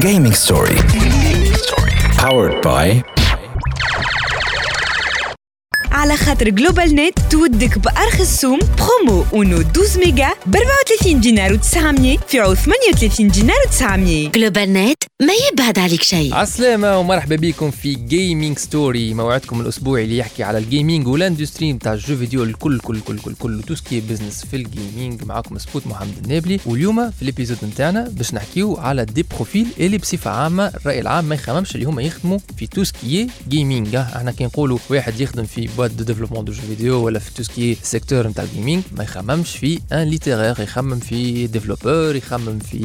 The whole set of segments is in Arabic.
Gaming Story. Powered by على خاطر جلوبال نت تودك بأرخص سوم برومو اونو 12 ميجا ب 34 دينار و900 في عوض 38 دينار و900 جلوبال نت ما يبعد عليك شيء. عسلامة ومرحبا بكم في Gaming Story موعدكم الاسبوعي اللي يحكي على ال gaming وال industry نتاع ال jeux vidéo الكل كل كل كل كل tout ce qui est business في ال gaming معاكم سبوت محمد النابلي واليوم في ال épisode نتاعنا باش نحكيو على des profils اللي بصفة عامة الرأي العام ما يخممش اللي هما يخدموا في tout ce qui est gaming إحنا كي نقولوا واحد يخدم في boîte de développement de jeux vidéo ولا في tout ce qui est secteur نتاع ال gaming ما يخممش في un littéraire يخمم في développeur يخمم في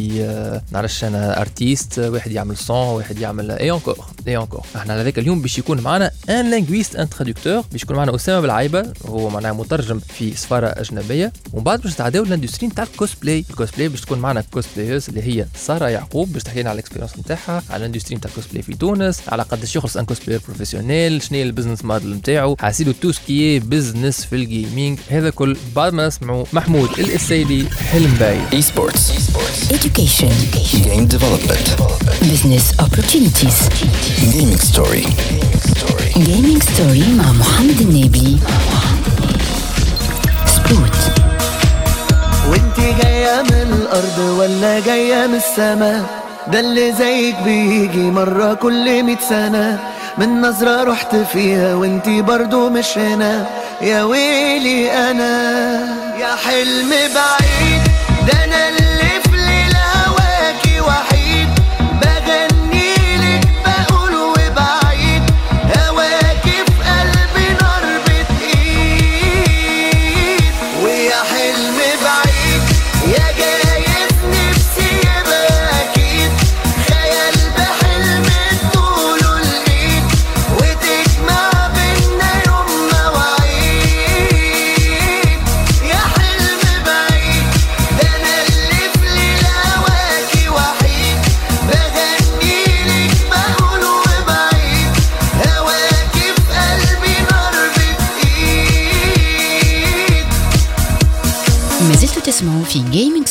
نعرفش أنا artiste واحد يعمل son واحد يعمل et encore et encore إحنا على ذاك اليوم باش يكون معنا un linguiste un traducteur باش يكون معنا أسامة بالعايبة هو معناها مترجم في سفارة أجنبية ومن بعد باش نتعداو ال industry نتاع ال cosplay ال cosplay باش تكون معنا cosplayers اللي هي سارة يعقوب باش تحكي لنا على ال expérience نتاعها على ال industry نتاع الكوسبلاي في تونس على قداش يخلص un cosplayer professionnel شنو هي ال business model نتاعو حاسيلو tout ce qui est business في ال gaming هذا كل بعد ما نسمعوا محمود الاسيلي حلم باي. Esports. education. Game development. business opportunities. Gaming Story. gaming story مع محمد النابلي. سبوت وانتي جاية من الأرض ولا جاية من السما ده اللي زيك بيجي مرة كل مية سنة. من نظرة رحت فيها وانتي برضو مش هنا. يا ويلي أنا يا حلم بعيد ده أنا اللي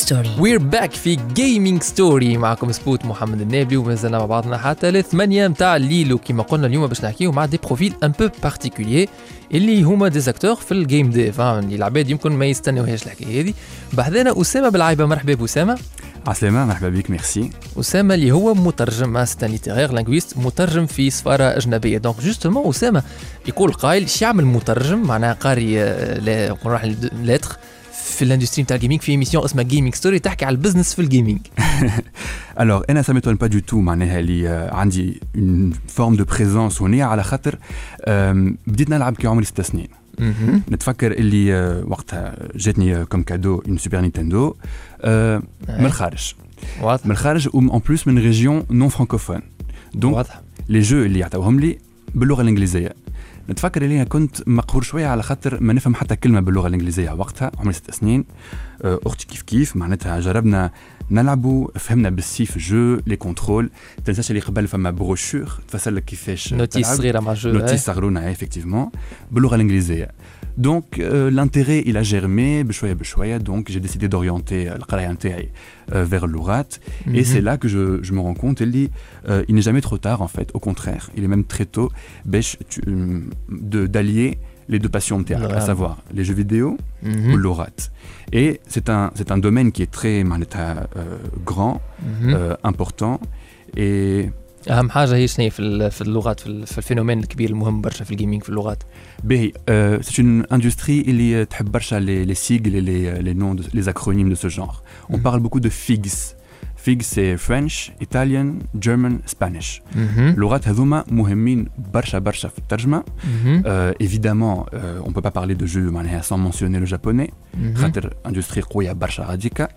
Story we're back في Gaming Story معكم سبوت محمد النابلي ومازلنا مع بعضنا حتى الثمانية متاع الليل وكما قلنا اليوم باش نحكيو مع des profils un peu particuliers اللي هما des acteurs في ال game dev اللي العباد يمكن ما يستناوهاش الحكاية هذه. بحذانا أسامة بالعايبة مرحبا بأسامة. عسلامة مرحبا بك ميرسي أسامة اللي هو مترجم c'est un littéraire linguiste مترجم في سفارة أجنبية. donc justement أسامة يقول قايل شو يعمل مترجم معناها قاري آه، راح lettres في ال industry نتاع ال gaming في émission اسمها Gaming Story تحكي على ال business في ال gaming Alors, أنا ça m'étonne pas du tout معناها اللي آه، عندي une forme de présence هنا على خاطر بديت نلعب كي عمري ست سنين. نتفكر اللي آه، وقتها جاتني comme cadeau une Super Nintendo من الخارج. واضح. من الخارج و en plus من région non francophone donc واضح. les jeux اللي يعطوهم لي باللغة الإنجليزية. نتفكر اللي كنت مقهور شوية على خاطر ما نفهم حتى كلمة باللغة الإنجليزية وقتها. عمري ست سنين. آه، أختي كيف كيف؟ معناتها جربنا نلعبوا فهمنا بالسيف jeu les contrôles. تنساش اللي قبل فما بروشور. تفسر لك كيفاش notice. صغيرة مع ال jeu notice صغرونا effectivement. باللغة الإنجليزية. Donc euh, l'intérêt il a germé, donc j'ai décidé d'orienter euh, euh vers l'ourat. Mm -hmm. Et mhm. c'est là que je, me rends compte, elle dit, euh, il n'est jamais trop tard en fait, au contraire, il est même très tôt d'allier les deux passions de théâtre, à savoir les jeux vidéo mhm. ou l'orat. Et c'est un, un domaine qui est très grand, mm -hmm. important. Et اهم حاجه هي شنو هي في ال- في اللغات في, ال- في الفينومين الكبير المهم برشا في الجيمنج في اللغات باهي euh, c'est une industrie اللي تحب برشا les, les sigles et les, les noms, de- les acronymes de ce genre. On Mhm. parle beaucoup de FIGS. FIGS c'est French, Italian, German, Spanish. اللغات هذوما مهمين برشا برشا في الترجمة. Mhm. Euh, évidemment, euh, on peut pas parler de jeux معناها sans mentionner le japonais. Mhm. خاطر industrie قوية برشا غاديكا.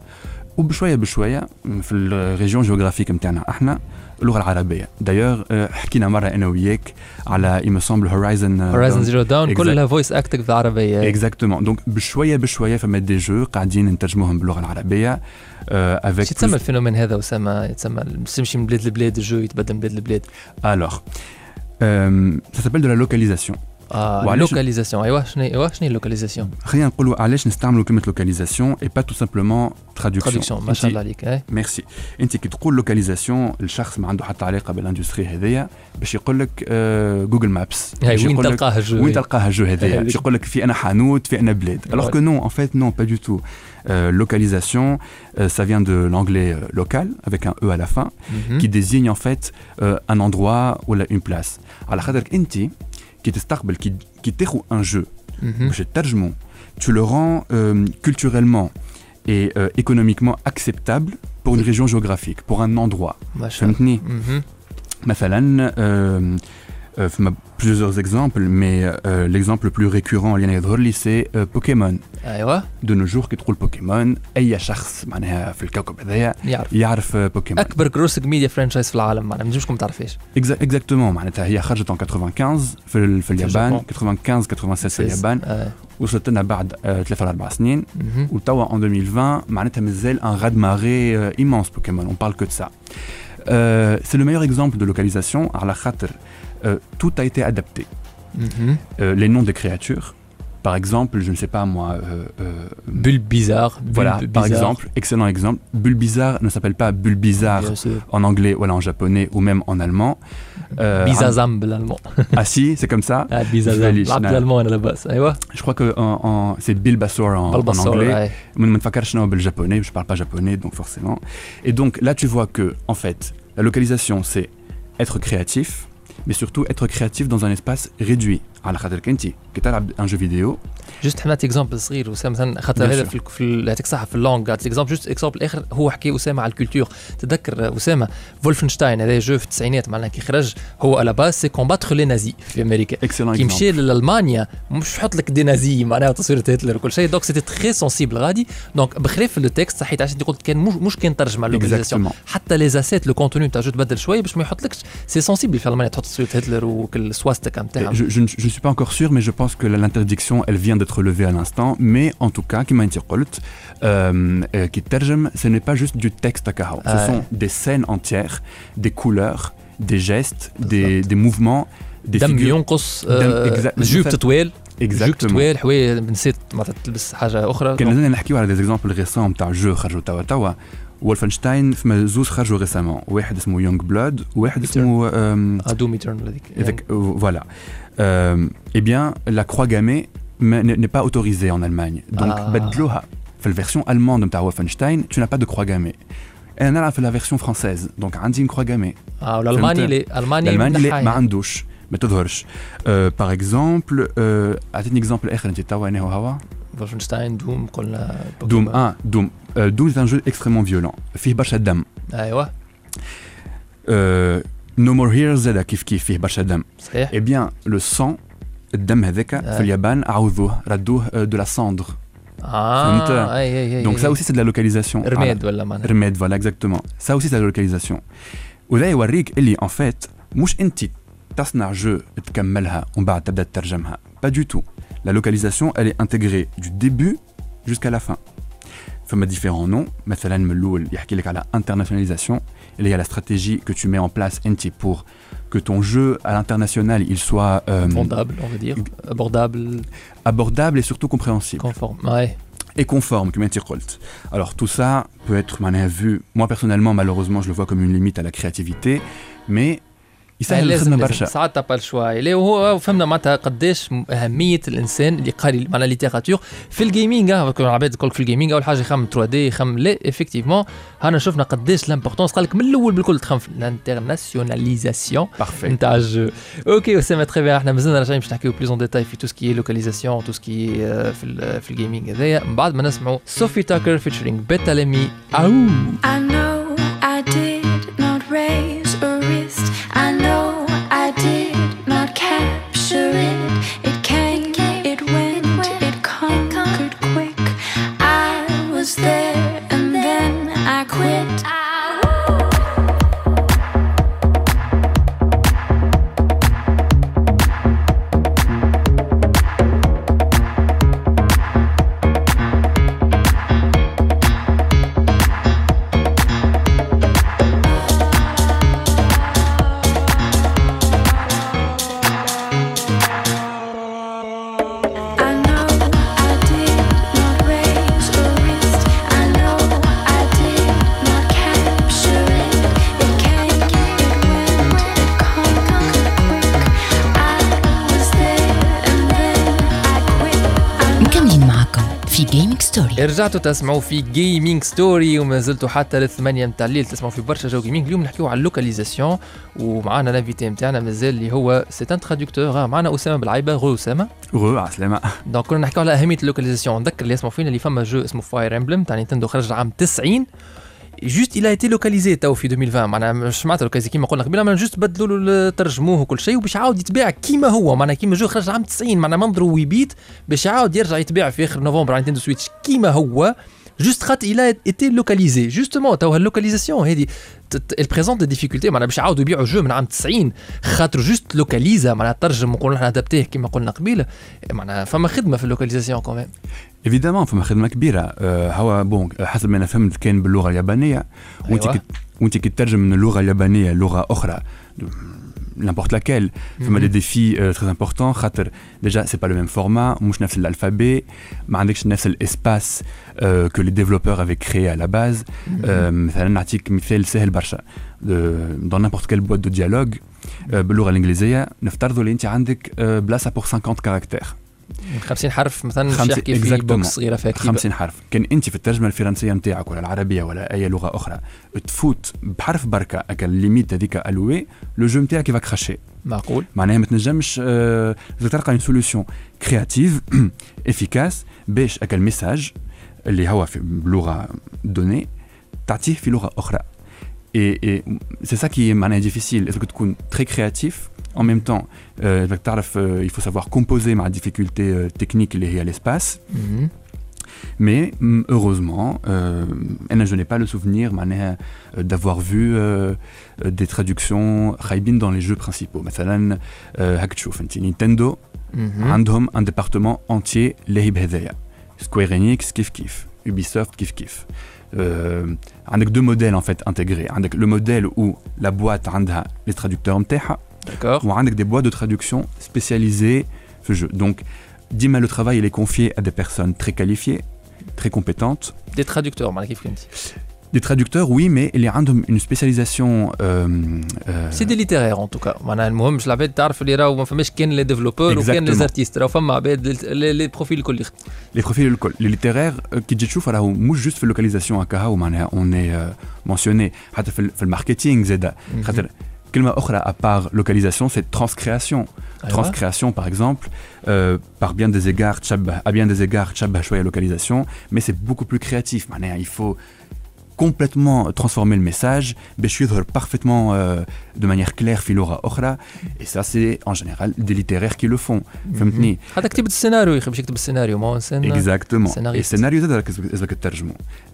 وبشوية بشوية في ال régions géographiques نتاعنا إحنا اللغة العربية. دايوغ حكينا مرة أنا وياك على me semble Horizon Horizon Zero Dawn. كلها voice acting بالعربيه Exactement donc بشوية بشوية فما des jeux قاعدين نترجموهم باللغة العربية avec شو يتسمى ال phénomène هذا اسامه يتسمى تمشي من بلاد لبلاد ال jeu يتبدل من بلاد لبلاد Alors, euh, ça s'appelle de la localisation. اه وعلاش- لوكاليزاسيون ايوا شنو ايوا شنو هي اللوكاليزاسيون خلينا نقولوا علاش نستعملوا كلمه لوكاليزاسيون اي با تو سامبلومون ترادكسيون تراديكسيون ما شاء الله عليك اي ميرسي انت كي تقول لوكاليزاسيون الشخص ما عنده حتى علاقه بالاندستري هذيا باش يقول لك آه جوجل مابس هاي باش وين يقول لك- تلقاه الجو وين تلقاه الجو هذايا هذيك. باش يقول لك في انا حانوت في انا بلاد alors Ouais. que non en fait non pas du tout Euh, localisation euh, ça vient de l'anglais euh, local avec un e à la fin مهم. qui désigne en fait euh, un endroit ou une place على خاطرك انت كي تستقبل كي كي تاخذ un jeu مهم. باش تترجمه tu le rends euh, culturellement et euh, économiquement acceptable pour une région géographique pour un endroit ما شاء الله فهمتني مهم. مثلا euh, euh, فما plusieurs exemples mais euh, l'exemple le plus récurrent اللي أنا يظهر لي c'est euh, Pokémon ايوا de nos jours كي تقول بوكيمون اي شخص معناها في الكوكب هذايا يعرف يعرف آه، بوكيمون اكبر كروسك ميديا فرانشايز في العالم معناها ما نجمش ما تعرفيش اكزاكتومون معناتها هي خرجت en 95 في, ال- في اليابان اليابان. 95 96 في اليابان آه. وصلت لنا بعد آه، ثلاثة ولا أربع سنين مهم. وتوا en 2020 معناتها مازال un raz de marée euh, immense Pokémon on parle que de ça Euh, c'est le meilleur exemple de localisation على خاطر euh, euh, tout a été adapté. Mhm. Euh, les noms des créatures, par exemple, je ne sais pas moi. Euh, euh bulle bizarre. voilà, par exemple, excellent exemple. Bulle bizarre ne s'appelle pas bulle bizarre en anglais, voilà, en japonais ou même en allemand. Euh, Bizazam, l'allemand. Ah, ah si, c'est comme ça. Ah, Bizazam. L'allemand, à la base. Je crois que c'est Bulbasaur en, en anglais. Ouais. japonais, je parle pas japonais, donc forcément. Et donc là, tu vois que, en fait, la localisation, c'est être créatif, mais surtout être créatif dans un espace réduit على خاطرك انت كي تلعب un jeu vidéo. juste حملت exemple صغير وسام مثلا خاطر هذا. في يعطيك الصحه في ال langue قالت exemple juste exemple آخر هو حكي أسامة على ال culture. تذكر أسامة Wolfenstein هذا jeu في التسعينات معناها كي خرج هو على base c'est combattre les nazis في أمريكا. كي مشى لألمانيا مش يحط لك des nazis معناها تصوير هتلر وكل شيء. donc c'était très sensible غادي. donc بخلاف le texte صحيت عشان قلت كان مش مش كان ترجمة ال localisation exactement. حتى les assets le contenu نتاع jeu تبدل شوية باش ما يحطلكش. c'est sensible في ألمانيا تحط تصوير هتلر وكل Je, je ne je suis pas encore sûr, mais je pense que l'interdiction, elle vient d'être levée à l'instant. Mais en tout cas, qui m'a été قلت, euh, euh, qui terjem, ce n'est pas juste du texte à Kahao. Ce Ouais. sont des scènes entières, des couleurs, des gestes, des, des mouvements, des دم figures. ينقص دم- آه، exact- جوب مثلا- تطويل جوب Exactement. تطويل حوايج نسيت معناتها تلبس حاجه اخرى كان لازم نحكيو على des exemples récents نتاع جو خرجوا توا توا وولفنشتاين فما زوز خرجوا ريسامون واحد اسمه يونغ بلود وواحد اسمه آم، دوم ايترنال هذيك Avec- euh, voilà. Euh, eh bien, la croix gammée m- n'est n'est pas autorisée en Allemagne. Donc, Ah. بدلوها. في la version allemande de Wolfenstein, tu n'as pas de croix gammée. Et انا في la version française. Donc, عندي une croix gammée. اه والالماني فهمت؟ لي الماني الالماني لا ملحها ما يعني. عندوش ما تظهرش. Euh, par exemple, euh, اعطيني اكزامبل اخر انت توا انا هوا. فولفنشتاين دوم قلنا دوم بوكيمون. 1 دوم euh, Doom c'est un jeu extrêmement violent. فيه برشا دم. ايوا Euh, No More Heroes زاد كيف كيف فيه برشا دم. صحيح Eh bien, le sang الدم هذاك آه. في اليابان عوضوه ردوه euh, de la cendre. فهمت؟ اه اي اي اي Donc ça aussi c'est de la localisation. رماد ولا معناها رماد voilà exactement. Ça aussi c'est de la localisation. وده يوريك اللي en fait مش انت تصنع جو تكملها ومن بعد تبدا تترجمها. Pas du tout. La localisation elle est intégrée du début jusqu'à la fin. فما différents noms مثلا من الاول يحكي لك على internationalisation اللي هي la stratégie que tu mets en place انت pour que ton jeu à l'international il soit euh, abordable on va dire abordable abordable et surtout compréhensible conforme ouais et conforme comme tu قلت. Alors tout ça peut être معناها vu moi personnellement malheureusement je le vois comme une limite à la créativité mais يسهل لازم الخدمة برشا. ساعات t'as pas le choix اللي هو فهمنا معناتها قداش أهمية الإنسان اللي قاري معناها littérature في ال gaming آه العباد الكل في ال gaming أول حاجة يخمم 3 دي يخمم لا effectivement هانا شفنا قداش l'importance قال لك من الأول بالكل تخمم في ال internationalisation نتاع ال jeu. أوكي اسامه très bien إحنا مازلنا راجعين باش نحكيو plus en détail في tout ce qui localisation tout ce qui في في الجيمنج هذايا. من بعد ما نسمعوا صوفي تاكر فيتشرينج بيتا ليمي أو I know رجعتوا تسمعوا في Gaming Story وما زلتوا حتى للثمانية متاع الليل تسمعوا في برشا jeux gaming اليوم نحكيو على ال localisation ومعنا ال invité نتاعنا مازال اللي هو c'est un traducteur معنا أسامة بالعيبة. re أسامة. re عسلامة donc كنا نحكيو على أهمية ال localisation نذكر اللي يسمعوا فينا اللي فما jeu اسمه Fire Emblem تاع Nintendo خرج عام 90 juste il a été localisé تو في 2020 معناها مش معناتها localisé كيما قلنا قبيله معناها juste بدلوا له ترجموه وكل شيء وباش يعاود يتباع كيما هو معناها كيما jeu خرج عام 90 معناها منظره ويبيت باش يعاود يرجع يتباع في اخر نوفمبر على Nintendo Switch كيما هو juste خاطر il a été localisé justement تو ال localisation هذه elle présente des معناها باش يعاودوا يبيعوا jeu من عام 90 خاطر juste localisé معناها ترجم ونقولوا إحنا adapté كما قلنا قبيله معناها فما خدمه في ال localisation كمان évidemment فما خدمه كبيره هو bon حسب ما أنا فهمت كان باللغة اليابانيه وانت أيوة. وانت كي تترجم من اللغة اليابانيه لغه أخرى n'importe laquelle. فما Mhm. des défis euh, très importants. خاطر déjà c'est pas le même format. نفس ال alphabet ما عندكش نفس ال espace euh, que les développeurs avaient créé à la base. مثلا نعطيك مثال سهل برشا dans n'importe quelle boîte de dialogue باللغة الانجليزيه نفترضوا اللي انت عندك بلاصه pour 50 caractères. 50 حرف مثلا خمسة- يحكي في. box صغيره فيها كتيبة. 50 حرف كان أنت في الترجمة الفرنسية نتاعك ولا العربية ولا أي لغة أخرى تفوت بحرف بركة هكا ال limite هذيك oui le jeu نتاعك il va crasher معقول معناها ما تنجمش لازم تلقى une solution créative efficace باش هكا ال message اللي هو في بلغه donnée تعطيه في لغة أخرى اي اي سي سا كي معناها ديفيسيل اسكو تكون تري كرياتيف en même temps euh, بدك تعرف euh, il faut savoir composer مع difficulté euh, technique اللي هي l'espace مهم. mais mm, heureusement, euh, Anna, je n'ai pas le souvenir معناها, euh, d'avoir vu euh, euh, des traductions خايبين dans les jeux principaux. مثلا euh, هاك تشوف انت نينتندو مهم. عندهم un département entier اللي بهذايا. سكوير انيكس كيف كيف. Ubisoft كيف كيف. euh, avec deux modèles en fait intégrés. Avec le modèle où la boîte a les traducteurs mteha, d'accord, ou avec des boîtes de traduction spécialisées ce jeu. Donc, Dima le travail il est confié à des personnes très qualifiées, très compétentes. Des traducteurs, Malakif Des traducteurs, oui, mais il y a une spécialisation. euh, euh, سي دي ليتيرير ان توكا معناها المهم مش العباد تعرف اللي راهو ما فماش كان لي ديفلوبور وكان لي Exactement. زارتيست راهو فما عباد لي لي بروفيل الكل يخدموا les profils le- les littéraires euh, qui تجي تشوف راهو مش juste في اللوكاليزاسيون هكا هو معناها on est euh, mentionné حتى في ال- في الماركتينغ زادا خاطر كلمه اخرى à part localisation c'est transcréation أيوة. transcréation par exemple euh, par bien des égards تشبه à bien des égards تشبه شويه localisation mais c'est beaucoup plus créatif معناها il faut complètement transformer le message, parfaitement euh, de manière claire filora et ça c'est en général des littéraires qui le font. scénario, scénario, Exactement. Et scénario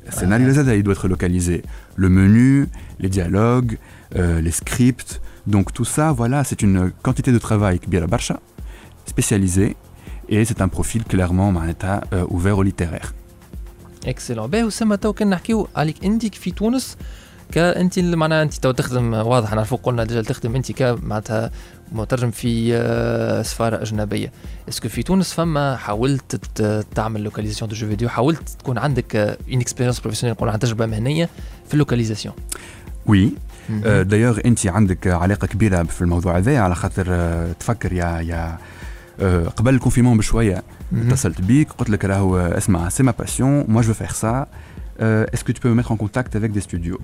scénario il doit être localisé. Le menu, les dialogues, euh, les scripts. Donc tout ça voilà, c'est une quantité de travail spécialisée et c'est un profil clairement euh, ouvert au littéraire. excellent باهي اسامه تو كان نحكيو عليك انت في تونس كانت معناها انت تو تخدم واضح نعرفوا قلنا déjà تخدم انت معناتها مترجم في آه، سفارة أجنبية. est-ce que في تونس فما حاولت تعمل localisation de jeux vidéo حاولت تكون عندك une expérience professionnelle نقول تجربة مهنية في ال localisation. آه، دايوغ انت عندك علاقة كبيرة في الموضوع هذا على خاطر آه، تفكر يا يا آه، قبل ال confinement بشوية اتصلت بيك قلت لك راهو آه، اسمع سي ما باسيون moi je veux faire ça Euh, est-ce que tu peux me mettre en contact avec des studios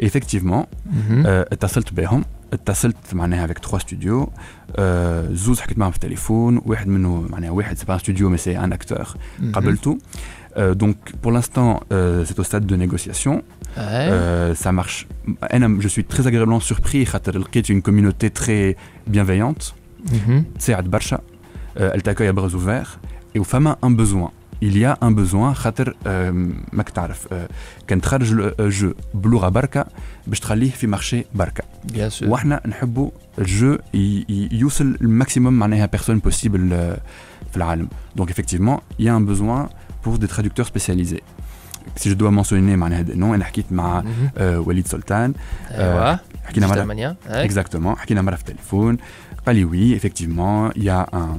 Et effectivement آه، اتصلت بهم اتصلت معناها avec trois studios آه، زوز حكيت معهم في التليفون واحد منه معناها واحد سي با ستوديو مي سي ان اكتور قابلته Euh, donc pour l'instant euh, c'est au stade de négociation Euh, ça marche. أنا- Je suis très agréablement surpris خاطر لقيت une communauté très bienveillante تساعد برشا euh, elle t'accueille à bras ouverts et وفما un besoin il y a un besoin خاطر euh, ماك تعرف euh, كان تخرج جو بلغه بركه باش تخليه في مارشي بركه بيان سور واحنا نحبوا الجو ي- ي- يوصل الماكسيموم معناها بيرسون بوسيبل في العالم دونك effectivement il y a un besoin pour des traducteurs spécialisés si je dois mentionner معناها des noms انا حكيت مع آه، وليد سلطان ايوا حكينا مره مانيا Exactement. حكينا مرة في التليفون. قال لي oui, effectivement, il y a un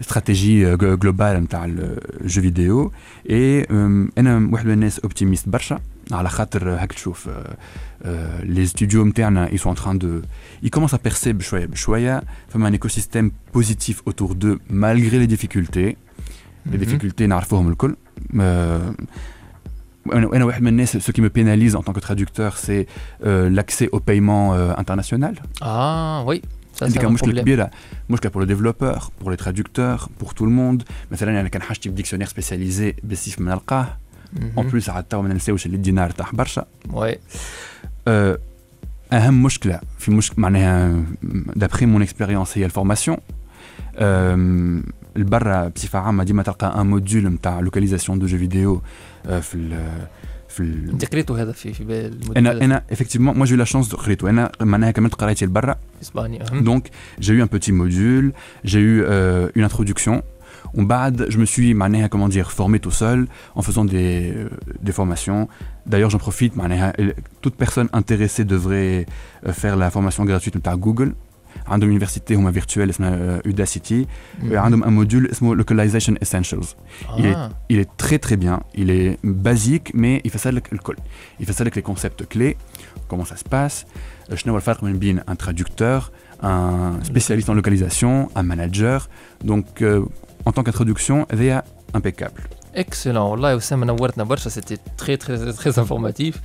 stratégie euh, glo- globale نتاع الجو فيديو et euh, انا واحد من الناس اوبتيميست برشا على خاطر هاك تشوف لي ستوديو نتاعنا ils sont en train de ils commencent à percer بشويه بشويه فما un écosystème positif autour d'eux malgré les difficultés les مهم. difficultés نعرفوهم الكل euh, انا أنا واحد من الناس ce qui me pénalise en tant que traducteur c'est euh, l'accès au paiement euh, international اه وي ça, عندي c'est un كان مشكله problème. كبيره مشكله pour le développeur pour les traducteurs pour tout le monde مثلا انا كان حاجتي بديكسيونير سبيسياليزي بالسيف ما نلقاه مهم. اون بلوس عاد توا ما ننساوش اللي الدينار تاح برشا وي أه، اهم مشكله في مش معناها دابخي مون اكسبيريونس هي الفورماسيون أم، البرا بصفه عامه ديما تلقى ان موديول نتاع لوكاليزاسيون دو جو فيديو أه، في ال في ال انت قريتوا هذا في في بال- انا المدة انا effectivement moi j'ai eu la chance de قريته انا معناها كملت قرايتي لبرا في اسبانيا أهم. Donc, j'ai eu un petit module, j'ai eu euh, une introduction. On bad, je me suis, معناها, comment dire, formé tout seul en faisant des, euh, des formations. D'ailleurs, j'en profite, معناها, toute personne intéressée devrait euh, faire la formation gratuite par Google. عندهم université هما virtuelle اسمها euh, Udacity مهم. عندهم un module اسمه Localization Essentials il est- آه. il est très très bien il est basique mais يفسر الكل يفسر لك les concepts clés comment ça se passe euh, شنو هو الفرق من بين un traducteur un spécialiste en localisation un manager donc euh, en tant qu'introduction هذايا impeccable اكسلون والله اسامه نورتنا برشا سيتي تري تري تري انفورماتيف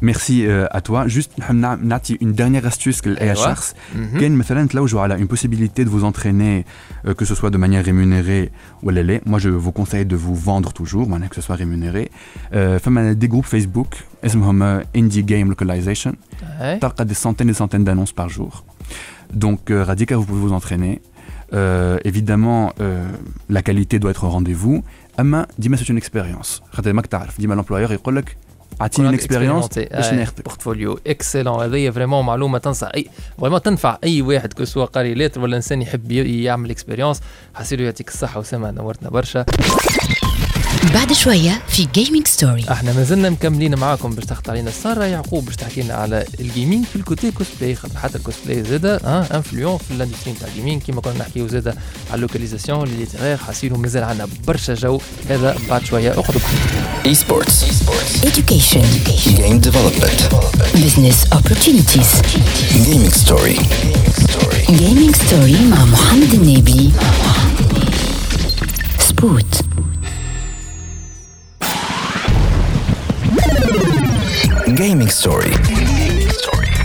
Merci euh, à toi. Juste, une dernière astuce que l'AHRS. Là une possibilité de vous entraîner, euh, que ce soit de manière rémunérée ou l'élé. Moi, je vous conseille de vous vendre toujours, que ce soit rémunéré. Euh, des groupes Facebook, Indie Game Localization. Tu as des centaines et centaines d'annonces par jour. Donc, Radika, vous pouvez vous entraîner. Euh, évidemment euh, la qualité doit être au rendez-vous اما ديما c'est une expérience خاطر ماك تعرف ديما l'employeur يقول لك اعطيني une expérience باش ناخذك بورتفوليو اكسلون هذه فريمون معلومة تنصح اي فريمون تنفع أي واحد كو سوا قاري لاتر ولا إنسان يحب يعمل اكسبيريونس حسيلو يعطيك الصحة اسامه نورتنا برشا. بعد شوية في Gaming Story إحنا مازلنا مكملين معاكم باش تخلط علينا سارة يعقوب باش تحكي لنا على ال gaming في ال côté cosplay خاطر حتى الكوسبلاي زاده آه influence في ال industry نتاع ال gaming كيما كنا نحكيو زاده على ال localisation اللي littéraire حاسيلو مازال عندنا برشا جو. هذا بعد شوية اقعدوا Esports. education Game development. business opportunities Gaming story. gaming story مع محمد النبي سبوت Gaming story.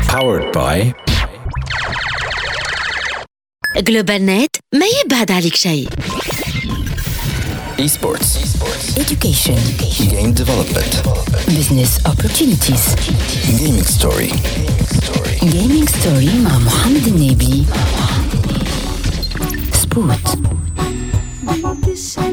Powered by جلوبال نت ما يبعد عليك شيء Esports. education Game development. business opportunities Gaming story. gaming story مع محمد النبي سبوت بنت الشلبية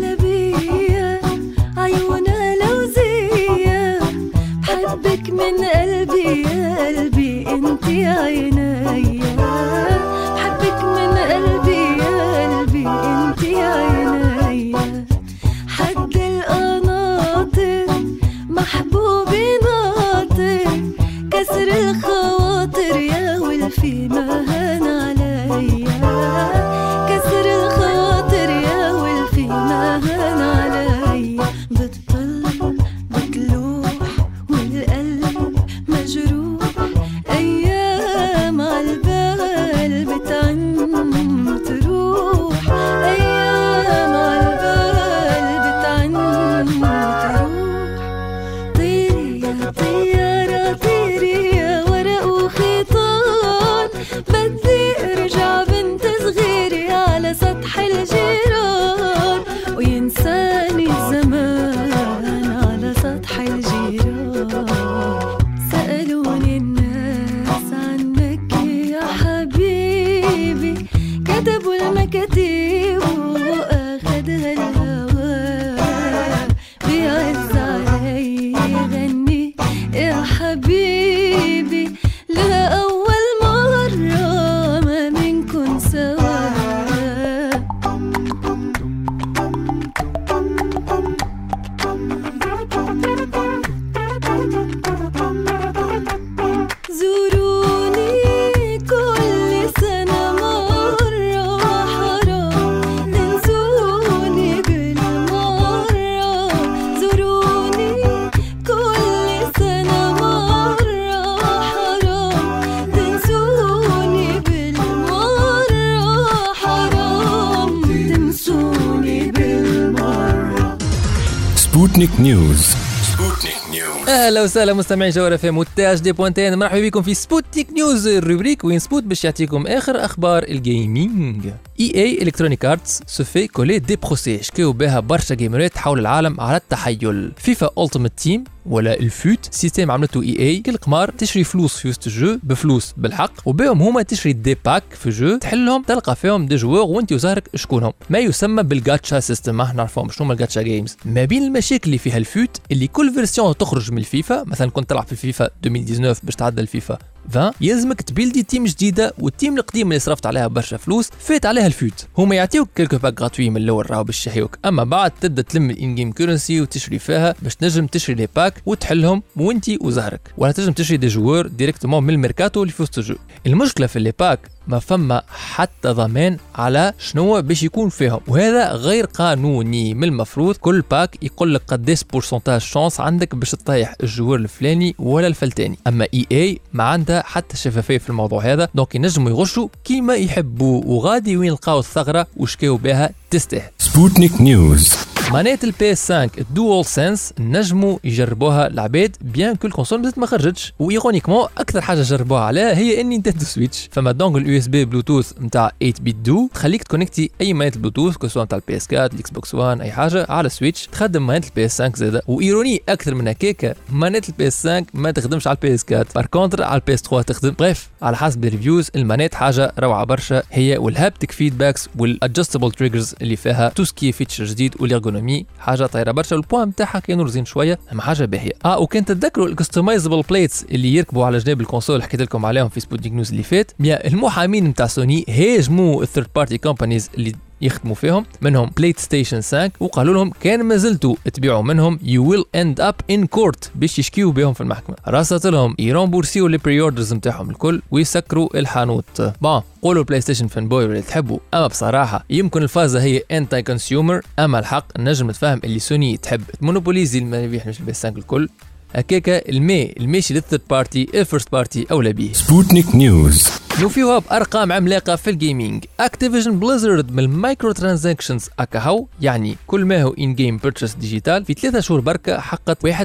وسهلا مستمعي جوهرة اف ام والتاج دي بوانتين. مرحبا بكم في Spotnik News ال rubrique وين سبوت باش يعطيكم آخر أخبار ال gaming إي Electronic Arts se fait coller des procès شكاو بها برشا جيمرات حول العالم على التحيل؟ FIFA Ultimate Team ولا ال FUT system عملته EA. كل قمار تشري فلوس في وسط ال jeu بفلوس بالحق وبهم هما تشري des packs في jeu تحلهم تلقى فيهم des joueurs وانت وزهرك شكونهم. ما يسمى بال gacha system ما نعرفهم شنو هما ال gacha games ما بين المشاكل اللي فيها الفوت اللي كل version تخرج من الفيفا مثلا كنت تلعب في فيفا 2019 باش تعدل الفيفا. 20 يلزمك ت build ي team جديدة وال team القديم اللي صرفت عليها برشا فلوس فات عليها ال FUT هما يعطيوك quelques packs gratuits من الأول راهو باش يحيوك. أما بعد تبدأ تلم ال in-game currency وتشري فيها باش تنجم تشري les packs وتحلهم وانتي وزهرك. ولا تنجم تشري des joueurs directement من الميركاتو اللي في وسط ال jeu المشكلة في les packs ما فما حتى ضمان على شنو باش يكون فيهم. وهذا غير قانوني. من المفروض كل pack يقول لك قداش pourcentage chance عندك باش تطيح ال joueur الفلاني ولا الفلتاني. أما EA ما عندها حتى شفافية في الموضوع هذا. donc ينجموا يغشوا كيما يحبوا. وغادي وين لقاو الثغرة وشكاو بها تستاهل. سبوتنيك نيوز manettes ال PS5 ال DualSense نجموا يجربوها العباد bien que ال console مازالت ما خرجتش. و ironiquement أكثر حاجة جربوها عليها هي ال Nintendo Switch. فما dongle USB Bluetooth نتاع 8BitDo تخليك ت connect ي أي manette Bluetooth que ce soit نتاع ال PS4 ال Xbox One أي حاجة على Switch تخدم manette ال PS5 زاده و ironie أكثر من هكاك manette ال PS5 ما تخدمش على ال PS4 par contre على ال PS3 تخدم. bref على حسب ال reviews ال manette حاجة روعة برشا. هي وال haptic feedbacks وال adjustable triggers اللي فيها tout ce qui est feature جديد وال ergonomie حاجة طايرة برشا البوان نتاعها كانوا رزين شوية. اما حاجة باهية. آه وكان تتذكروا ال customizable plates اللي يركبوا على جناب ال console حكيت لكم عليهم في Spotnik News اللي فات. المحامين نتاع سوني هاجموا ال third party companies اللي يخدموا فيهم منهم PlayStation 5 وقالوا لهم كان ما زلتوا تبيعوا منهم you will end up in court باش يشكيوا بهم في المحكمة. راست لهم ي rembours يو les pre-orders نتاعهم الكل ويسكروا الحانوت. bon قولوا PlayStation fanboy اللي تحبوا أما بصراحة يمكن الفازه هي anti-consumer أما الحق نجم نتفهم اللي سوني تحب. ت monopolis ي المبيع مش ال Play 5 الكل. هكاكا المي الماشي لل third party ال first party أولى به. Spotnik News نوفيوها بارقام عملاقة في ال gaming Activision Blizzard من ال microtransactions اكاهو يعني كل ما هو in-game purchase digital في ثلاثة شهور بركة حققت 1.2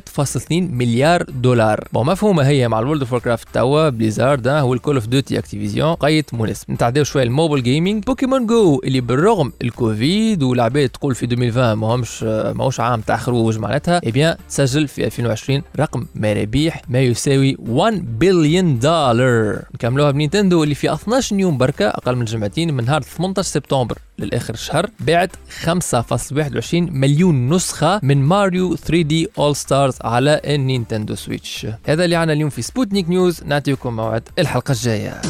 مليار دولار. bon مفهومة هي مع ال World of Warcraft توا Blizzard هو ال Call of Duty Activision قيت مناسب نتعداو شوية ال mobile gaming Pokémon Go اللي بالرغم الكوفيد والعباد تقول في 2020 ماهمش ماهوش عام تاع خروج معناتها eh bien تسجل في 2020 رقم مرابيح ما يساوي 1 بليون دولار نكملوها ب Nintendo. اللي في 12 يوم بركة أقل من جمعتين من نهار 18 سبتمبر للآخر الشهر باعت 5.21 مليون نسخة من Mario 3D All-Stars على ال Nintendo Switch. هذا اللي عنا اليوم في Spotnik News نعطيكم موعد الحلقة الجاية.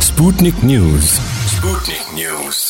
سبوتنيك نيوز. سبوتنيك نيوز.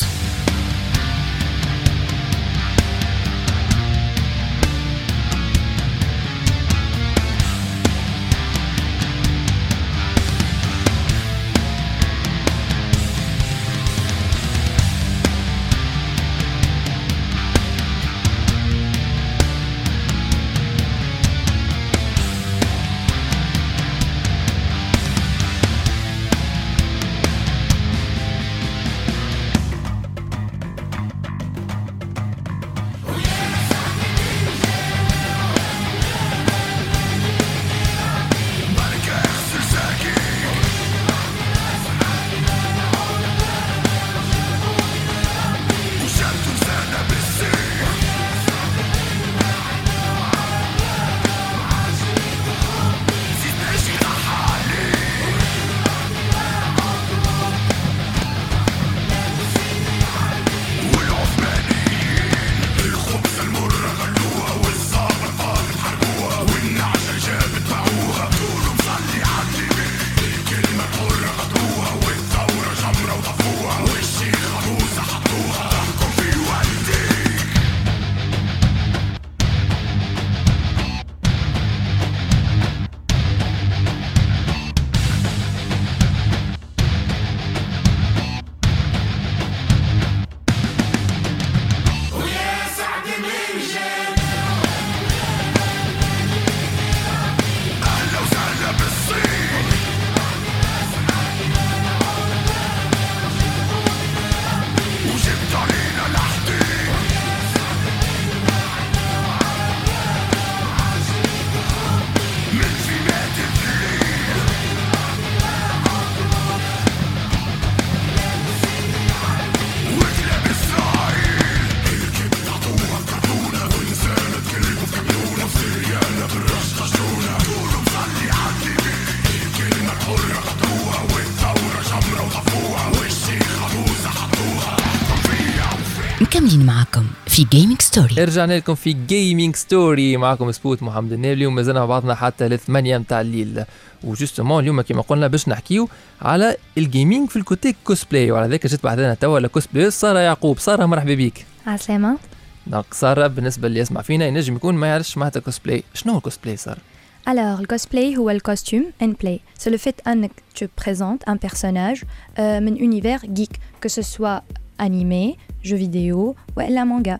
رجعنا لكم في Gaming Story معكم سبوت محمد النابلي ومازلنا مع بعضنا حتى لثمانية متاع الليل. و justement اليوم كما قلنا باش نحكيو على ال gaming في ال côté cosplay وعلى ذاك جيت بعدنا توا لكوسبلاي سارة يعقوب. سارة مرحبا بك. عسلامة. donc سارة بالنسبة اللي يسمع فينا ينجم يكون ما يعرفش معناتها كوسبلاي شنو هو الكوسبلاي سارة؟ Alors, le cosplay ou le costume and play, c'est le fait que tu présentes un personnage euh, un univers geek, que ce soit animé, jeu vidéo ou la manga.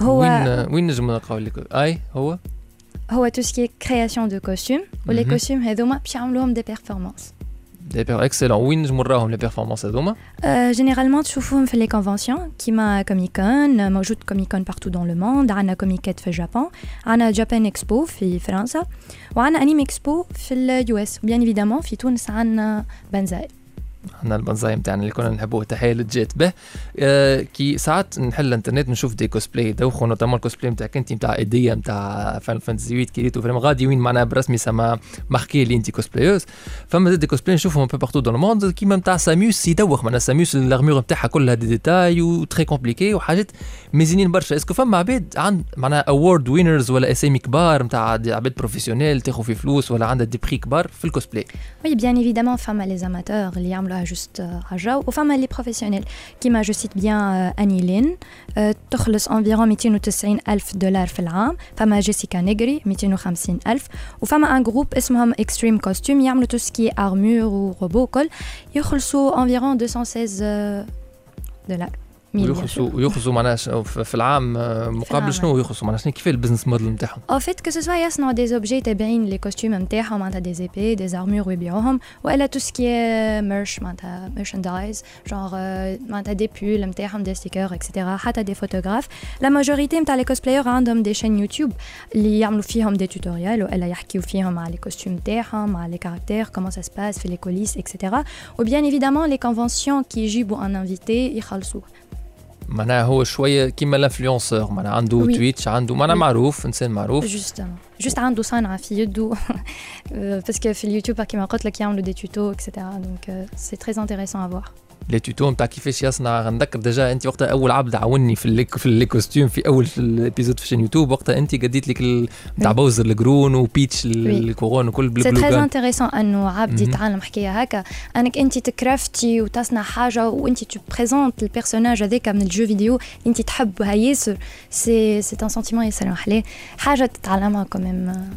هو وين وين نجم نلقاو لك اي هو هو tout ce qui est création de costumes les Mhm. costumes هذوما باش يعملوهم des performances. دايبر اكسلون وين نجمو نراهم لي بيرفورمانس هذوما Euh, généralement تشوفوهم في les conventions كيما Comic Con موجود Comic Con partout dans le monde عندنا Comic Con في اليابان عندنا Japan Expo في فرنسا وعندنا Anime Expo في اليو اس بيان ايفيدامون في تونس عندنا بنزاي عندنا البنزاي نتاعنا اللي كنا نحبوه. تحية للجيت به. آه كي ساعات نحل الانترنت نشوف دي كوسبلاي دوخو نوتامون الكوسبلاي نتاعك انت نتاع ايديا نتاع فان فانتسي 8 كي ريتو فريمون غادي وين؟ معناها برسمي سما ماركي اللي انت كوسبلايوز فما زاد دي كوسبلاي نشوفهم بو بارتو دون الموند كيما نتاع ساميوس يدوخ معناها ساميوس الارمور نتاعها كلها دي ديتاي وتري كومبليكي وحاجات مزينين برشا. اسكو فما عباد عند معناها اوورد وينرز ولا اسامي كبار نتاع عباد بروفيسيونيل تاخذ في فلوس ولا عندها دي بري كبار في الكوسبلاي bien évidemment, femme les amateurs, اللي يعملوها juste euh, رجاو وفما les professionnels كيما جو سيت بيان اني لين تخلص environ 290 ألف دولار في العام فما جيسيكا نيجري 250 ألف وفما ان جروب اسمهم اكستريم كوستيوم يعملوا تو سكي ارمور وروبو كل يخلصوا environ 216 دولار ميل bien sûr. ويخلصوا ويخلصوا معناها ش- في في العام آه، مقابل العام. شنو يخلصوا معناها شنو كيف البزنس موديل نتاعهم En fait, que ce soit يصنعوا des objets تابعين les costumes نتاعهم معناتها des épées, des armures ويبيعوهم والا tout ce qui est merch معناتها merchandise genre euh, معناتها des pulls نتاعهم des stickers etc حتى des photographes la majorité نتاع les cosplayers عندهم des chaînes YouTube اللي يعملوا فيهم des tutoriels والا يحكيو فيهم على les costumes نتاعهم على les caractères comment ça se passe في les coulisses etc ou bien évidemment les conventions qui يجيبوا un invité يخلصوا معناها هو شويه كيما الانفلونسور معناها عنده وي. تويتش عنده معناها وي. معروف انسان معروف justement juste عنده صنعة في يده باسكو في اليوتيوب كيما قلت لك يعملوا دي توتو اكسيتيرا دونك سي تري انتريسون ا فوار لي توتو نتاع كيفاش يصنع نذكر ديجا أنت وقتها أول عبد عاوني في اللي في اللي كوستيوم في أول في الابيزود في يوتيوب. وقتها أنت قديت لك نتاع. بوزر القرون وبيتش. الكورون وكل سي تري انتريسون انه عبد. يتعلم حكاية هكا. أنك أنت تكرافتي وتصنع حاجة وأنت تو بريزونت البيرسوناج هذاك من الجو فيديو أنت تحبها ياسر. سي سي ان سنتيمون ياسر محلاه حاجة تتعلمها كوميم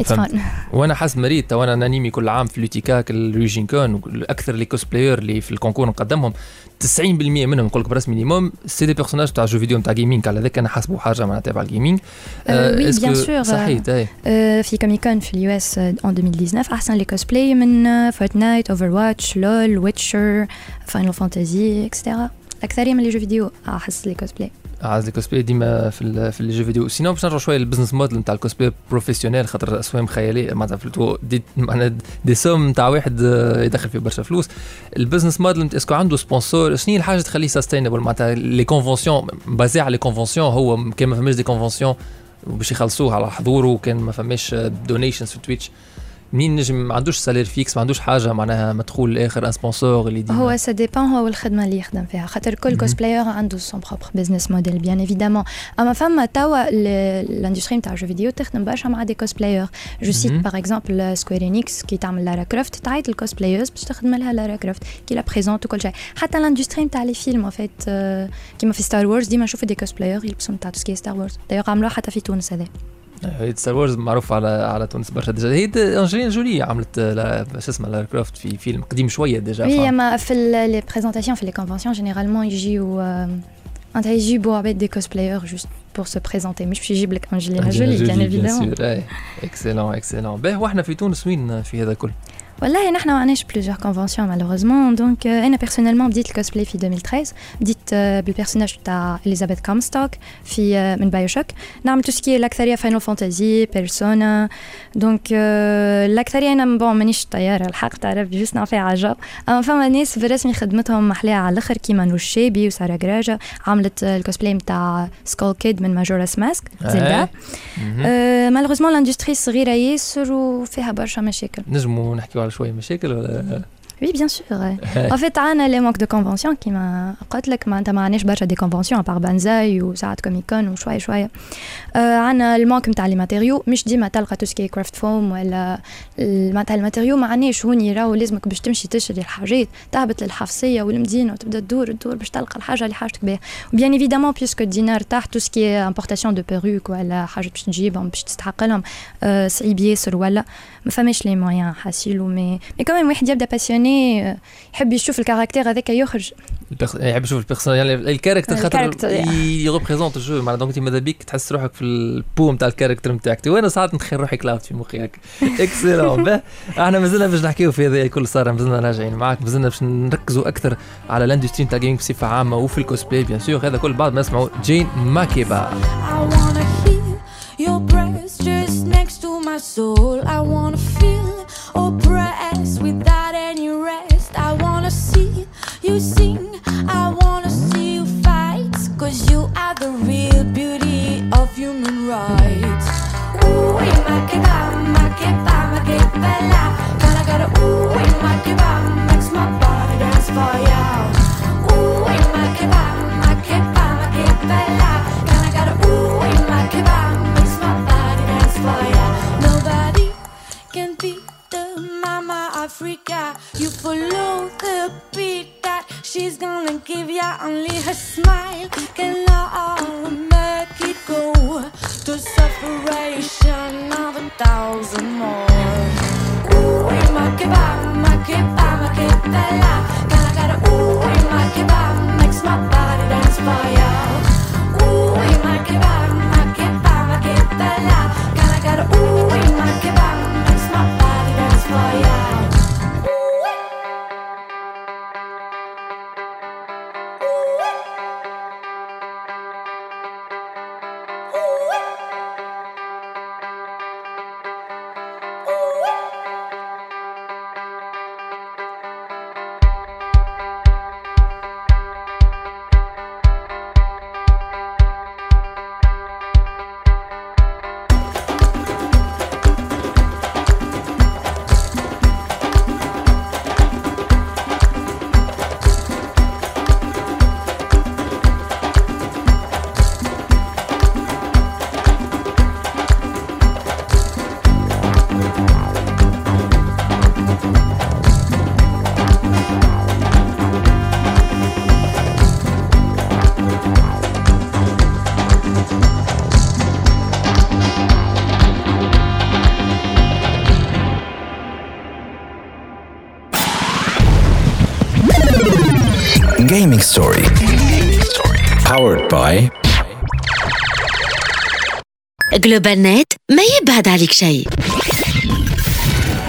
اتس. فان وأنا حاسس مريت تو أنا نانيمي كل عام في لوتيكاك الريجين كون أكثر لي كوسبلاير اللي في الكونكور نقدمهم. 90% منهم نقول لك برسم مينيموم سي دي بيرسوناج تاع جو فيديو نتاع جيمنج على ذاك أنا حاسبه حاجة معناها تابع الجيمنج آه، وي، بيان سور. صحيت اي Euh, في كوميكون في اليو إس ان 2019 أحسن لي كوسبلاي من فورتنايت اوفر واتش لول ويتشر Final Fantasy et cetera الاكثريه من les jeux vidéo أحس les cosplays عايز الكوسبلاي ديما في في ال jeux vidéo. Sinon باش نرجعوا شوية لل business model نتاع ال cosplay professionnel خاطر اسوام خياليه معناتها فلتو des معناها des sommes نتاع واحد آه، يدخل فيه برشا فلوس. ال business model est-ce que عنده sponsor شنو هي الحاجة تخليه sustainable معناتها les conventions basé على les conventions هو كان ما فماش des conventions باش يخلصوه على حضوره كان ما فماش donations في Twitch مين نجم؟ ما عندوش salaire fixe ما عندوش حاجة معناها مدخول الآخر un sponsor اللي ديما هو ça dépend هو الخدمة اللي يخدم فيها. خاطر كل. cosplayer عنده son propre business model bien évidemment أما فما توا ال industrie نتاع ال jeux vidéo تخدم برشا مع des cosplayers je cite. Par exemple Square Enix كي تعمل Lara Croft تعيط ال cosplayers باش تخدم لها Lara Croft qui la présente وكل شيء. حتى ال industrie نتاع les films en fait كيما في Star Wars ديما نشوفوا des cosplayers يلبسوا نتاع tout ce qui est Star Wars d'ailleurs عملوها حتى في تونس هذا. Star Wars معروف على على تونس برشا déjà. هي أنجلينا جولي عملت لا- شو اسمه Lara Croft في فيلم قديم شوية déjà فا- اما في les présentations في les conventions généralement يجيو معناتها يجيبوا عباد des cosplayers juste pour se présenter مش باش يجيب لك انجلينا جولي bien évidemment excellent excellent باهي وإحنا في تونس وين في هذا كل والله نحن ما عندناش plusieurs conventions malheureusement donc أنا personnellement بديت الكوسبلاي في 2013 بديت بال personnage تاع Elizabeth Comstock في من BioShock نعمل tout ce qui est الاكثريه Final Fantasy Persona donc الاكثريه أنا bon مانيش طياره الحق تعرف juste نعرف عجب اما فما ناس بالرسمي خدمتهم محلاها على الآخر كيما نور الشابي وساره كراجه عملت الكوسبلاي نتاع Skull Kid من Majora's Mask Zelda. Malheureusement l'industrie صغيره ياسر وفيها برشا مشاكل نجموا نحكيو Soy Musical Oui, bien sûr. en fait, on a les manques de conventions qui m'a قلت لك معناتها ما عندناش برشا دي كونفونسيون ابار بانزاي وساعات كوميكون وشويه شويه عندنا المانك نتاع لي ماتيريو مش ديما تلقى توسكي كرافت فوم ولا معناتها الماتيريو ما عندناش هوني راهو لازمك باش تمشي تشري الحاجات تهبط للحفصيه والمدينه وتبدا تدور تدور باش تلقى الحاجه اللي حاجتك بها وبيان ايفيدامون بيسكو الدينار تحت توسكي امبورتاسيون دو بيروك ولا حاجه باش تجيبهم باش تستحق لهم صعيب ياسر ولا ما فماش لي مويان حاسيلو مي مي كمان واحد يبدا باسيوني يحب يشوف ال caractère هذاك يخرج. يحب يشوف ال personne يعني ال character خاطر يغوبريزونت ال jeu. معناتها donc ماذا بيك؟ تحس روحك في ال peau نتاع ال character نتاعك. وأنا ساعات نتخيل روحي Cloud في مخي هكا excellent إحنا مازلنا باش نحكيو في هذا الكل صار مازلنا راجعين معاك مازلنا باش نركزوا أكثر على ال industrie نتاع ال gaming بصفة عامة وفي ال cosplay bien sûr هذا كل بعد ما نسمعوا جين ماكيبا Your breast just next to my soul. I wanna feel oppressed without any rest. I wanna see you sing. I wanna see you fight. Cause you are the real beauty of human rights. Ooh, my kebab, my kebab, my kebab. Gotta, gotta, ooh, my kebab makes my body dance for ya. Ooh, my kebab, my kebab, جلوبال نت ما يبعد عليك شيء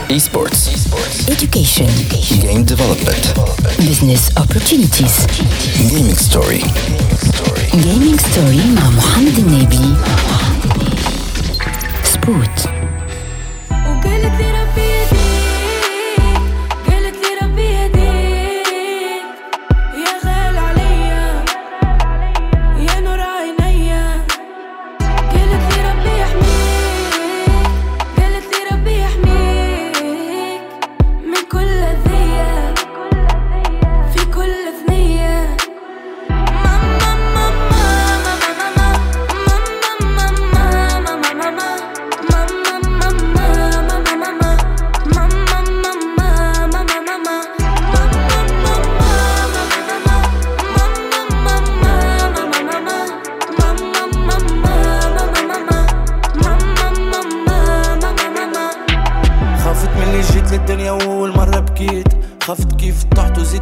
Esports. Education. Game Development. Business opportunities. Gaming Story. Gaming story مع محمد النبي. سبوت.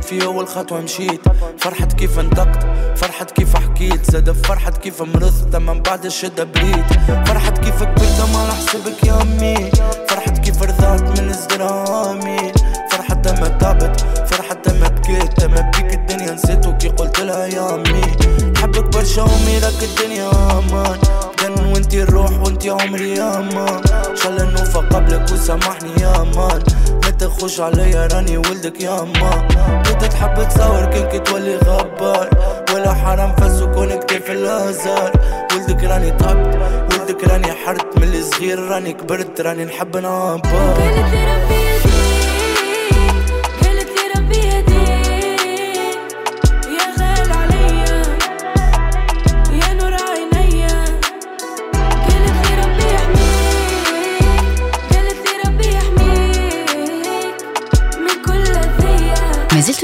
في أول خطوة مشيت. فرحت كيف انطقت فرحت كيف حكيت. زاد فرحت كيف مرضت من بعد الشدة بريت فرحت كيف كبرت ما نحسبك يا أمي. فرحت كيف رضعت من إزدرامي. فرحت ما تعبت فرحت ما بكيت. ما بكيك الدنيا نسيت وكي قلت لها يا أمي. حبك برشا أمي راك الدنيا أمان. جن وانتي الروح وانتي عمري يا مان شال نوفى قبلك وسامحني يا مان ما تخش عليا راني ولدك يا كنت تحب تصور كان تولي غبار. ولا حرام فسكون كتير الهزار ولدك راني تعبت ولدك راني حرت. من الصغير راني كبرت راني نحب نعبر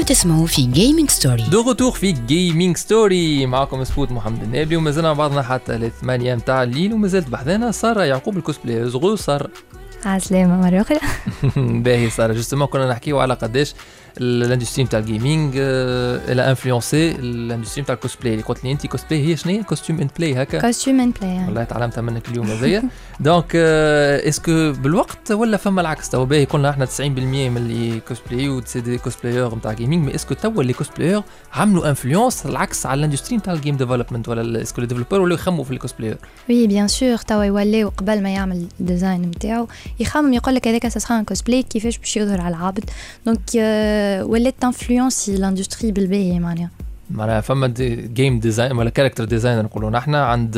تسمعوا في Gaming Story de retour في Gaming Story معكم سبوت محمد النابلي ومازلنا مع بعضنا حتى لثمانية متاع الليل ومازالت بحذانا سارة يعقوب ال cosplayer, re سارة. عسلامة مرة أخرى باهي سارة justement كنا نحكيو على قداش الاندستري نتاع الجيمنج إلى انفلونسي الاندستري نتاع الكوسبلاي اللي قلت لي انت كوسبلاي هي شنو هي costume and play هكا costume and play والله تعلمتها منك اليوم هذيا donc est-ce que بالوقت ولا فما العكس؟ تو باهي قلنا إحنا 90% من les cosplays و c'est des cosplayeurs نتاع gaming mais est-ce que توا les cosplayeurs عملوا انفلونس العكس على الاندستري نتاع الجيم ديفلوبمنت ولا اسكو لي ديفلوبر ولا يخموا في الكوسبلايور وي بيان سور توا يوليو قبل ما يعمل الديزاين نتاعو يخمم يقول لك هذاك سا كوسبلاي كيفاش باش يظهر على العبد دونك ولات انفلونسي لاندستري بالباهي معناها معناها فما جيم ديزاين ولا كاركتر ديزاينر نقولوا نحن عند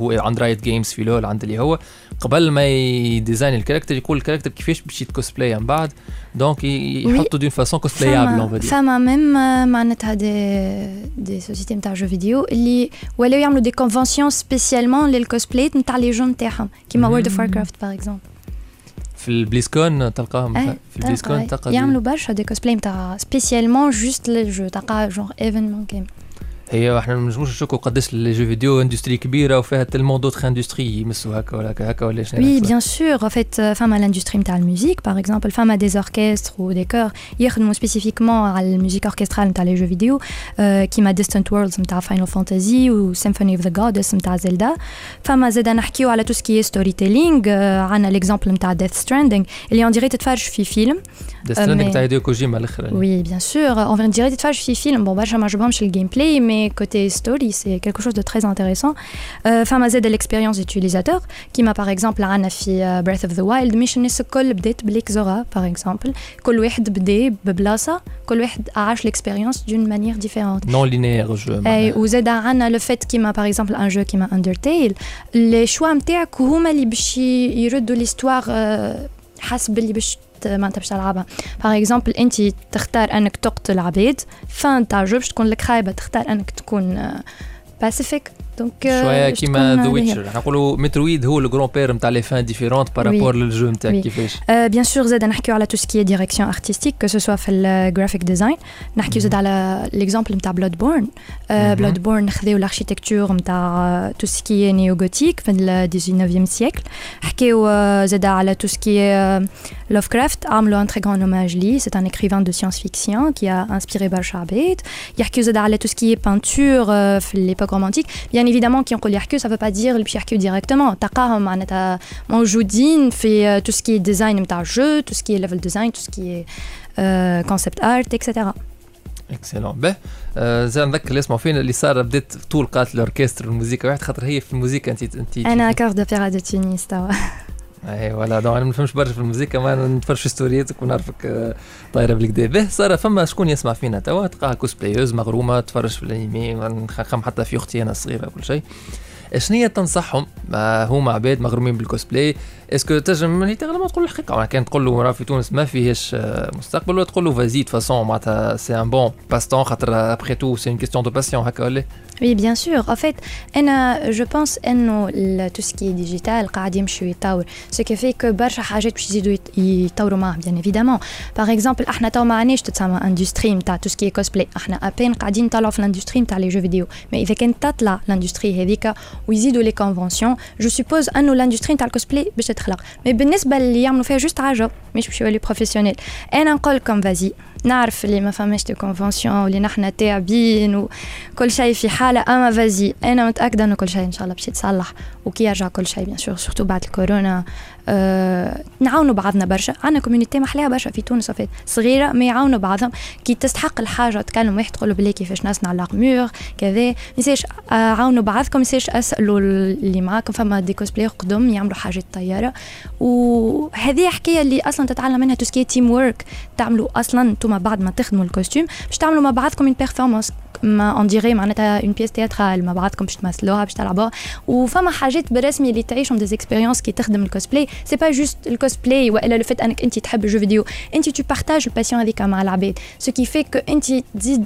هو عند رايت جيمز في لول عند اللي هو قبل ما يديزاين الكاركتر يقول الكاركتر كيفاش باش يتكوسبلاي من بعد دونك يحطوا دون فاسون كوسبلايابل فما ميم معناتها دي دي سوسيتي نتاع جو فيديو اللي ولاو يعملوا دي كونفونسيون سبيسيالمون للكوسبلاي نتاع لي جو نتاعهم كيما وورد اوف كرافت باغ اكزومبل في ال BlizzCon تلقاهم أي في ال BlizzCon تلقى يعملوا برشا des cosplays نتاع spécialement juste لل jeu تلقى genre événement كامل هي احنا ما نجموش نشوفوا قداش لي جو فيديو اندستري كبيره وفيها تلمون دوتر اندستري يمسوا هكا ولا هكا ولا شنو وي بيان سور فيت فما لاندستري نتاع الموسيك باغ اكزومبل فما دي اوركستر و دي كور يخدموا سبيسيفيكمون على الموسيك اوركسترال نتاع لي جو فيديو كيما ديستنت وورلدز نتاع فاينل فانتازي و سيمفوني اوف ذا جودس نتاع زيلدا فما زاد نحكيو على تو سكي ستوري تيلينغ عندنا ليكزومبل نتاع ديث ستراندينغ اللي اون ديري تتفرج في فيلم ديث ستراندينغ نتاع هيديو كوجيما الاخر وي بيان سور اون ديري تتفرج في فيلم بون برشا ما عجبهمش الجيم بلاي مي كوتي ستوري c'est quelque chose de très intéressant. Euh, فما زاد l'expérience utilisateur كيما par exemple عندنا في Breath of the Wild مش الناس الكل بدات بليك زورا par exemple كل واحد بدا ببلاصة كل واحد عاش l'expérience d'une manière différente. Non linéaire jeu. اي وزاد عندنا لو فات كيما par exemple un jeu كيما Undertale لي شوا نتاعك هما اللي باش يردوا ليستوار حسب اللي باش معناتها باش تلعبها. باغ اكزومبل انت تختار انك تقتل عباد fin باش تكون لك خايبة تختار انك تكون باسيفيك دونك شويه كيما ذا ويتشر نقولوا مترويد هو الجرون بير نتاع لي فان ديفيرونت بارابور للجو نتاعك كيفاش بيان سور زاد نحكيو على تو سكي ديريكسيون ارتستيك كو سوا في الجرافيك ديزاين نحكيو زاد على ليكزومبل نتاع بلاد بورن بلاد بورن خذاو الاركيتكتور نتاع تو سكي نيو غوتيك في ال 19 سيكل حكيو زاد على تو سكي Lovecraft عملوا un très grand hommage ليه c'est un écrivain de science-fiction qui a inspiré برشا عباد يحكيو زاد على tout ce qui est peinture في l'époque romantique bien évidemment كي نقول يحكيو ça veut pas dire اللي باش يحكيو directement تلقاهم معناتها موجودين في tout ce qui est design نتاع الجو tout ce qui est level design tout ce qui est euh, concept art etc اكسلون به آه زي نذكر اللي يسمعوا فينا اللي صار بدات طول قالت الاوركستر والموسيقى واحد خاطر هي في الموسيقى انت انت انا كار دوبيرا دو تونس توا اي ولا donc أنا ما نفهمش برشا في الموسيقى ما نتفرج في stories اتك ونعرفك طايرة بالكدا به سارة فما شكون يسمع فينا؟ توا تلقاها cosplayeuse مغرومة تفرج في ال animé نخم حتى في أختي أنا الصغيرة كل شيء. شنو تنصحهم هما عباد مغرومين بال cosplay est-ce que تنجم هي تغلب تقول الحقيقة كان تقول له راه في تونس ما فيهش مستقبل ولا تقول له vas-y, fonce معناتها c'est un bon passe-temps خاطر après tout c'est une question de passion هكا ولا Oui, bien sûr. En fait, je pense إنه tout ce qui est digital. Ce qui fait que برشا حاجات باش يزيدوا يتطوروا معاه bien évidemment. Par exemple, إحنا تو ما عانيش تتسمى اندستري نتاع tout ce qui est cosplay. إحنا أبين قاعدين نطلعوا في الاندستري نتاع لي جو فيديو. Mais إذا كانت تطلع الاندستري هذيك ويزيدوا لي كونفونسيون، جو سوبوز إنه الاندستري نتاع الكوسبلاي باش تتخلق. Mais بالنسبة اللي يعملوا فيها جوست عجب مش باش يولي بروفيسيونيل. أنا نقول لكم فازي نعرف اللي ما فماش دي كونفونسيون واللي نحن تاعبين وكل شيء في حالة. أما فازي أنا متأكدة إنه كل شيء إن شاء الله باش يتصلح وكي يرجع كل شيء bien sûr surtout بعد الكورونا. أه نعاونوا بعضنا برشا. عندنا community محليها برشا في تونس وفي صغيرة ما يعاونوا بعضهم. كي تستحق الحاجة تكلم واحد تقول له بلي كيفاش نصنع l'armure كذا. نسيش عاونوا بعضكم نسيش أسألوا اللي معاكم. فما des cosplay قدم يعملوا حاجات طيارة. وهذه حكاية اللي أصلا تتعلم منها tout ce qui est teamwork تعملوا أصلا أنتم بعد ما تخدموا ال costume باش تعملوا مع بعضكم une performance ما on dirait معناتها une pièce théâtrale مع بعضكم باش تمثلوها باش تلعبوها وفما حاجات بالرسمي اللي تعيشهم des expériences كي تخدم ال cosplay c'est pas juste ال cosplay والا le fait انك انت تحب ال jeux vidéo انت tu partages ال passion هذيك مع العباد ce qui fait que انت تزيد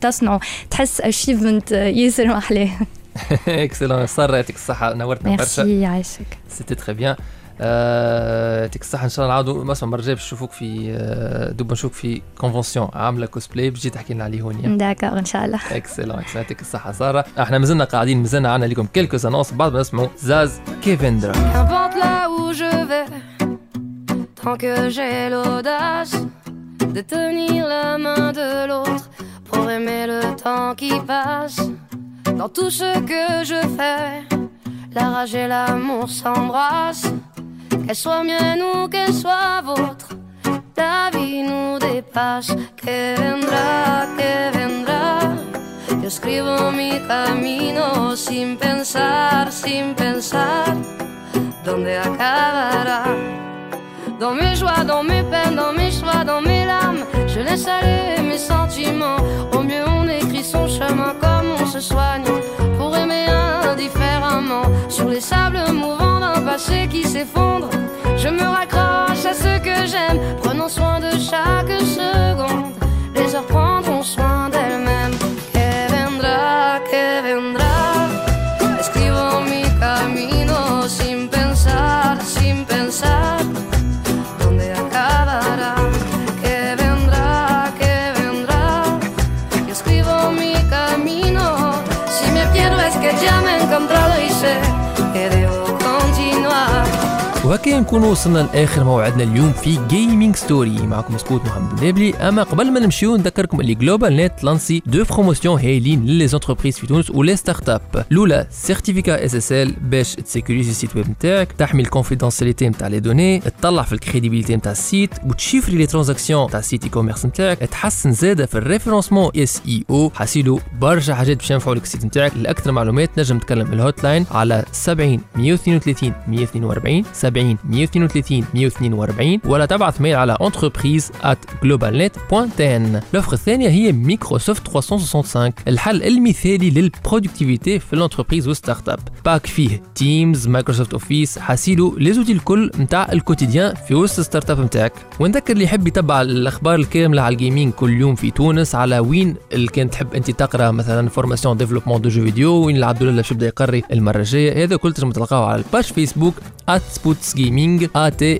تصنعه تحس achievement ياسر محلاه excellent ساره يعطيك الصحة نورتنا برشا. ميرسي يعيشك. c'était très bien يعطيك الصحة. إن شاء الله نعاودوا مسمى المره الجايه باش نشوفوك في آه، دوبا نشوفك في convention عاملة كوسبلاي باش تجي تحكي لنا عليه هون d'accord إن شاء الله. excellent excellent يعطيك الصحة. سارة إحنا مازلنا قاعدين مازلنا عندنا لكم quelques annonces بعد ما نسمعوا Zaz Qué vendrá tant que j'ai l'audace de tenir la main de l'autre pour aimer le temps qui passe. Dans tout ce que je fais, la rage et l'amour s'embrassent. Qu'elle soit mienne ou qu'elle soit vôtre, la vie nous dépasse. Que vendrá, que vendrá. Yo escribo mi camino sin pensar, sin pensar dónde acabará? Dans mes joies, dans mes peines, dans mes choix, dans mes larmes, je laisse aller sentiments. Au mieux, on écrit son chemin comme on se soigne pour aimer indifféremment. Sur les sables mouvants d'un passé qui s'effondre, je me raccroche à ce que j'aime, prenons soin وهكا نكونوا وصلنا لآخر موعدنا اليوم في Gaming Story معكم Spot محمد النابلي. أما قبل ما نمشيو نذكركم اللي GlobalNet lancé des promotions هايلين ل les entreprises في تونس و les start-up الأولى certificat SSL باش ت sécuriser ال site web نتاعك تحمي ال confidentialité نتاع les données تطلع في ال crédibilité نتاع ال site وت chiffrer les transactions تاع ال site e-commerce نتاعك تحسن زاده في ال référencement SEO حاسيلو برشا حاجات باش ينفعوا لك ال site نتاعك. لأكثر معلومات نجم تكلم ال hotline على 70 132 142 70 132 142 ولا تبعث mail على entreprise at globalnet.tn ال offre الثانية هي ميكروسوفت 365 الحل المثالي لل productivité في ال entreprise وال start-up pack فيه Teams Microsoft Office حاسيلو les outils الكل نتاع ال quotidien في وسط ال start-up نتاعك ونذكر اللي يحب يتبع الأخبار الكاملة على ال gaming كل يوم في تونس على وين اللي كان تحب أنت تقرأ مثلا formation développement de jeux vidéo وين العبد الله باش يبدا يقري المرة الجاية. هذا كل تنجم تلقاوه على ال page Facebook @Spot's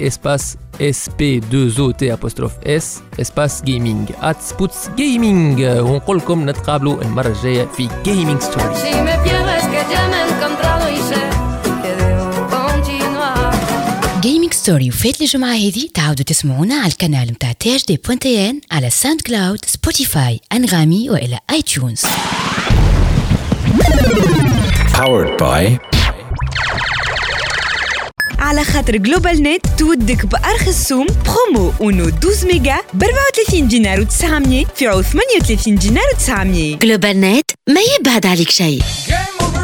espace S P 2 O T apostrophe S espace gaming @Spot's Gaming ونقول لكم نتقابلوا المره الجايه في Gaming Story Si me pierdo es que ya me he encontrado y sé que debo continuar. Gaming Story وفات الجمعة هذه تعاودوا تسمعونا على القناة متاع THD point TN على SoundCloud Spotify Anghami والى iTunes Powered by على خاطر GlobalNet تودك بأرخص سوم برومو اونو 12 ميجا ب 34 دينار و900 في عوض 38 دينار و900 GlobalNet ما يبعد عليك شيء. Game